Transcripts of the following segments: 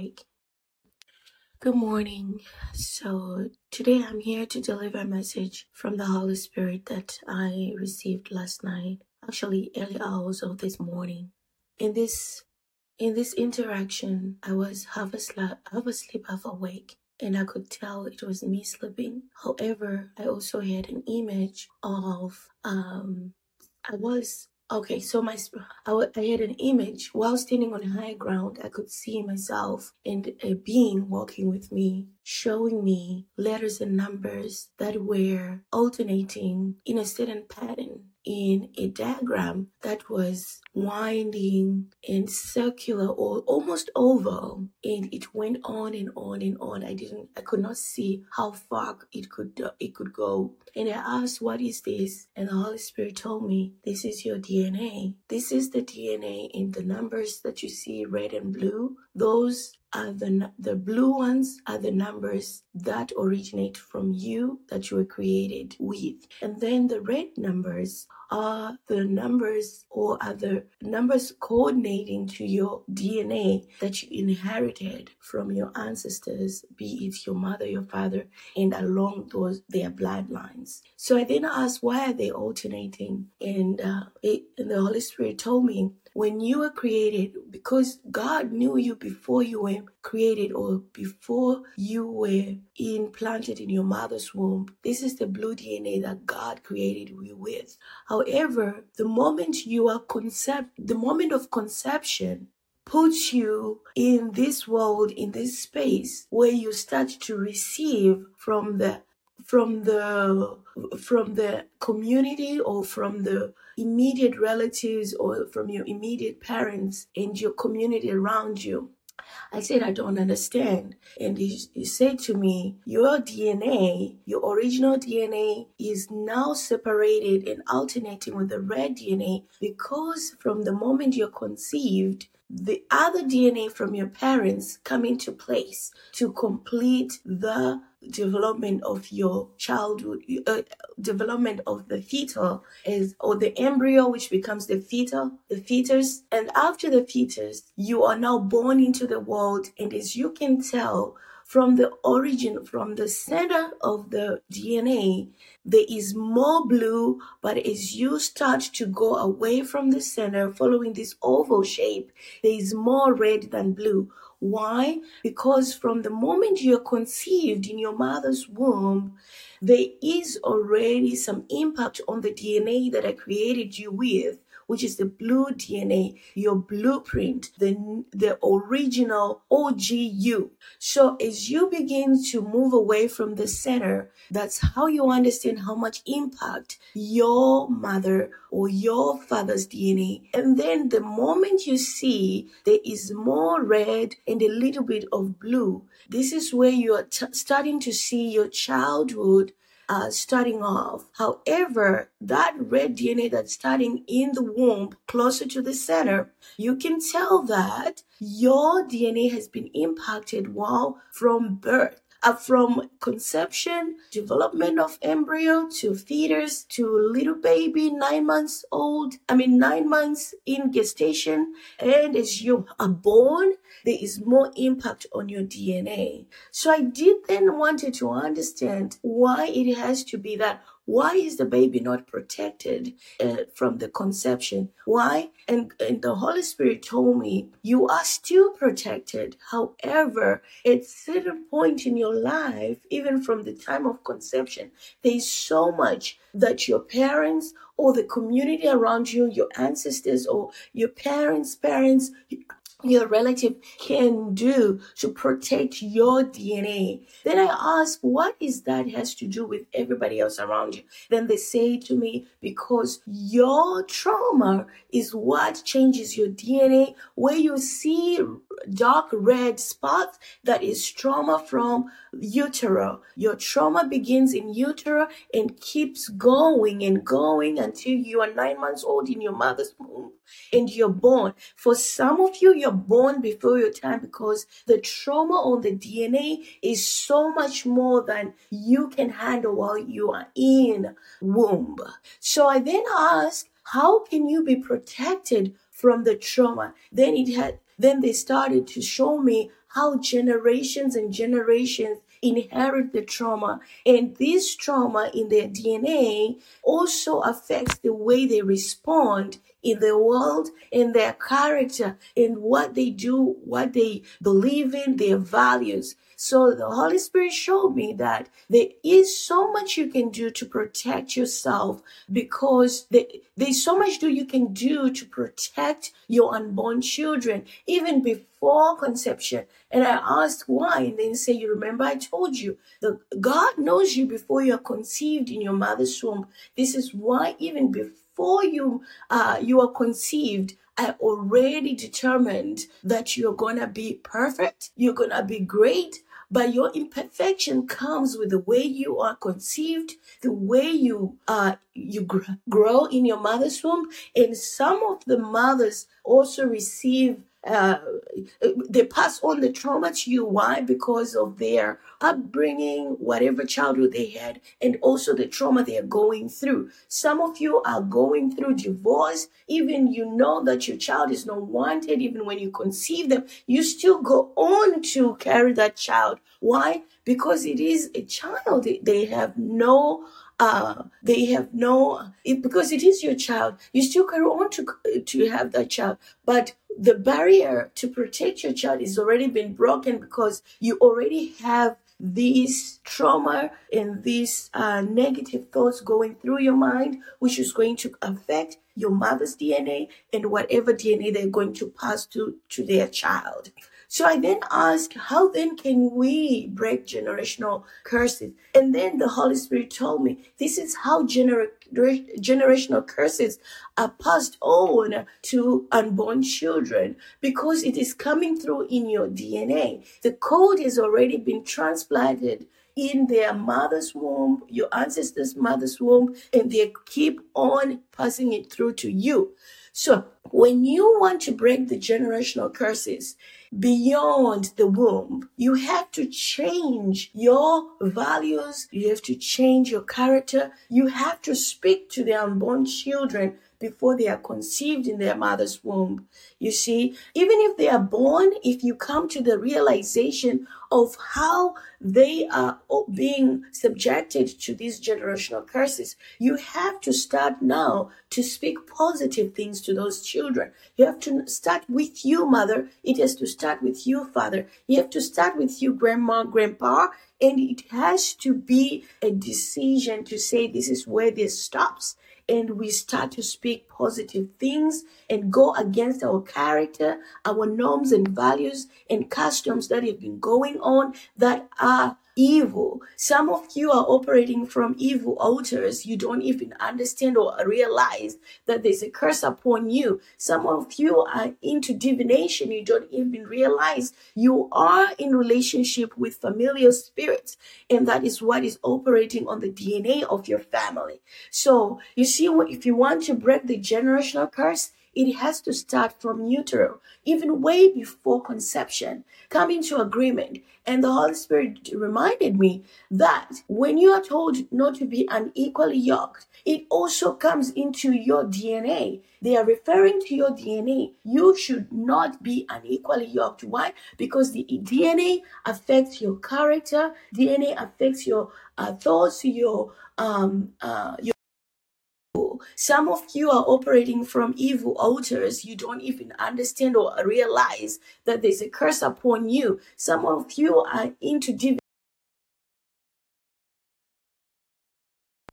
awake. Good morning. So today I'm here to deliver a message from the Holy Spirit that I received last night, actually early hours of this morning. In this in this interaction, I was half asleep, half asleep, half awake, and I could tell it was me sleeping. However, I also had an image of um, I was okay. So my I had an image while standing on high ground. I could see myself and a being walking with me, showing me letters and numbers that were alternating in a certain pattern in a diagram that was winding and circular or almost oval. And it went on and on and on. I didn't i could not see how far it could it could go. And i asked what is this? And the holy spirit told me this is your dna this is the dna in the numbers that you see red and blue. Those are the the blue ones are the numbers that originate from you that you were created with and then the red numbers are the numbers or are the numbers coordinating to your DNA that you inherited from your ancestors, be it your mother, your father, and along those their bloodlines. So I then asked, why are they alternating? And, uh, it, and the Holy Spirit told me when you were created, because God knew you before you were created or before you were implanted in your mother's womb, this is the blue DNA that God created you with. However, the moment you are concept, the moment of conception puts you in this world, in this space where you start to receive from the from the from the community or from the immediate relatives or from your immediate parents and your community around you I said, I don't understand. And he, he said to me, Your DNA, your original DNA, is now separated and alternating with the red DNA because from the moment you're conceived, the other DNA from your parents come into place to complete the development of your childhood, uh, development of the fetal is or the embryo which becomes the fetal the fetus. And after the fetus you are now born into the world. And as you can tell from the origin from the center of the dna there is more blue. But as you start to go away from the center following this oval shape there is more red than blue why? Because from the moment you're conceived in your mother's womb there is already some impact on the DNA that I created you with, which is the blue DNA, your blueprint, the, the original OGU. So as you begin to move away from the center, that's how you understand how much impact your mother or your father's DNA. And then the moment you see there is more red and a little bit of blue, this is where you are t- starting to see your childhood uh, starting off. However, that red DNA that's starting in the womb, closer to the center, you can tell that your DNA has been impacted while from birth. Uh, from conception, development of embryo to fetus to little baby, nine months old, I mean, nine months in gestation. And as you are born, there is more impact on your DNA. So I did then wanted to understand why it has to be that. Why is the baby not protected uh, from the conception? Why? And, and the Holy Spirit told me, you are still protected. However, at certain point in your life, even from the time of conception, there is so much that your parents or the community around you, your ancestors or your parents' parents, your relative can do to protect your DNA. Then I ask, what is that has to do with everybody else around you? Then they say to me, because your trauma is what changes your DNA. Where you see dark red spots, that is trauma from utero. Your trauma begins in utero and keeps going and going until you are nine months old in your mother's womb and you're born. For some of you, you're born before your time because the trauma on the DNA is so much more than you can handle while you are in womb. So I then ask, how can you be protected from the trauma? Then it had then they started to show me how generations and generations inherit the trauma. And this trauma in their DNA also affects the way they respond in the world, in their character, in what they do, what they believe in, their values. So the Holy Spirit showed me that there is so much you can do to protect yourself because there's so much do you can do to protect your unborn children, even before conception. And I asked why, and then say, You remember I told you that God knows you before you are conceived in your mother's womb. This is why, even before you uh, you are conceived, I already determined that you're gonna be perfect, you're gonna be great, but your imperfection comes with the way you are conceived, the way you uh you gr- grow in your mother's womb, and some of the mothers also receive uh, they pass on the trauma to you. Why? Because of their upbringing, whatever childhood they had, and also the trauma they are going through. Some of you are going through divorce. Even you know that your child is not wanted. Even when you conceive them, you still go on to carry that child. Why? Because it is a child. They have no uh, they have no because it is your child you still carry on to to have that child but the barrier to protect your child is already been broken because you already have these trauma and these uh, negative thoughts going through your mind, which is going to affect your mother's DNA and whatever DNA they're going to pass to, to their child. So I then asked, how then can we break generational curses? And then the Holy Spirit told me, this is how gener- generational curses are passed on to unborn children because it is coming through in your DNA. The code has already been transplanted in their mother's womb, your ancestors' mother's womb, and they keep on passing it through to you. So when you want to break the generational curses, beyond the womb. You have to change your values. You have to change your character. You have to speak to the unborn children before they are conceived in their mother's womb. You see, even if they are born, if you come to the realization of how they are being subjected to these generational curses, you have to start now to speak positive things to those children. You have to start with you, mother. It has to start with you, father. You have to start with you, grandma, grandpa. And it has to be a decision to say this is where this stops and we start to speak positive things and go against our character, our norms and values and customs that have been going on that are evil. Some of you are operating from evil altars. You don't even understand or realize that there's a curse upon you. Some of you are into divination. You don't even realize you are in relationship with familiar spirits. And that is what is operating on the DNA of your family. So you see, if you want to break the generational curse, it has to start from utero, even way before conception. Come into agreement. And the Holy Spirit reminded me that when you are told not to be unequally yoked, it also comes into your DNA. They are referring to your DNA. You should not be unequally yoked. Why? Because the DNA affects your character. DNA affects your uh, thoughts, your um, uh, your some of you are operating from evil altars. You don't even understand or realize that there's a curse upon you. Some of you are into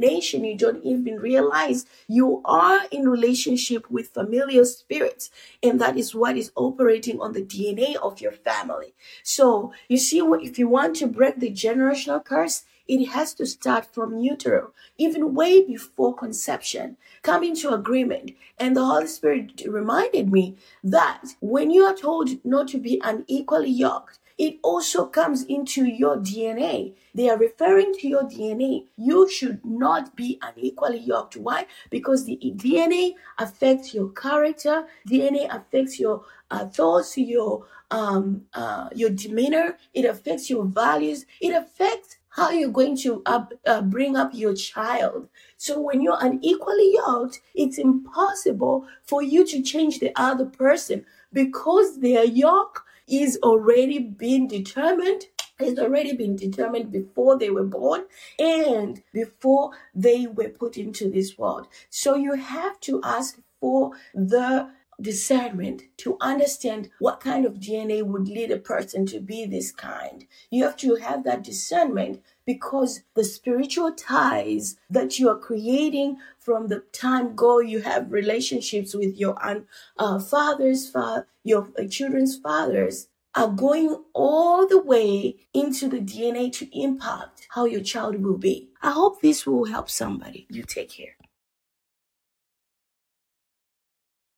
nation you don't even realize you are in relationship with familiar spirits and that is what is operating on the dna of your family so you see if you want to break the generational curse it has to start from utero, even way before conception. Come into agreement. And the Holy Spirit reminded me that when you are told not to be unequally yoked, it also comes into your DNA. They are referring to your DNA. You should not be unequally yoked. Why? Because the DNA affects your character. DNA affects your uh, thoughts, your um, uh, your demeanor. It affects your values. It affects how you're going to uh, bring up your child. So when you're unequally yoked, it's impossible for you to change the other person because their yoke is already been determined it's already been determined before they were born and before they were put into this world. So you have to ask for the discernment to understand what kind of DNA would lead a person to be this kind. You have to have that discernment because the spiritual ties that you are creating from the time go you have relationships with your uh, father's father, your uh, children's fathers are going all the way into the DNA to impact how your child will be. I hope this will help somebody. You take care.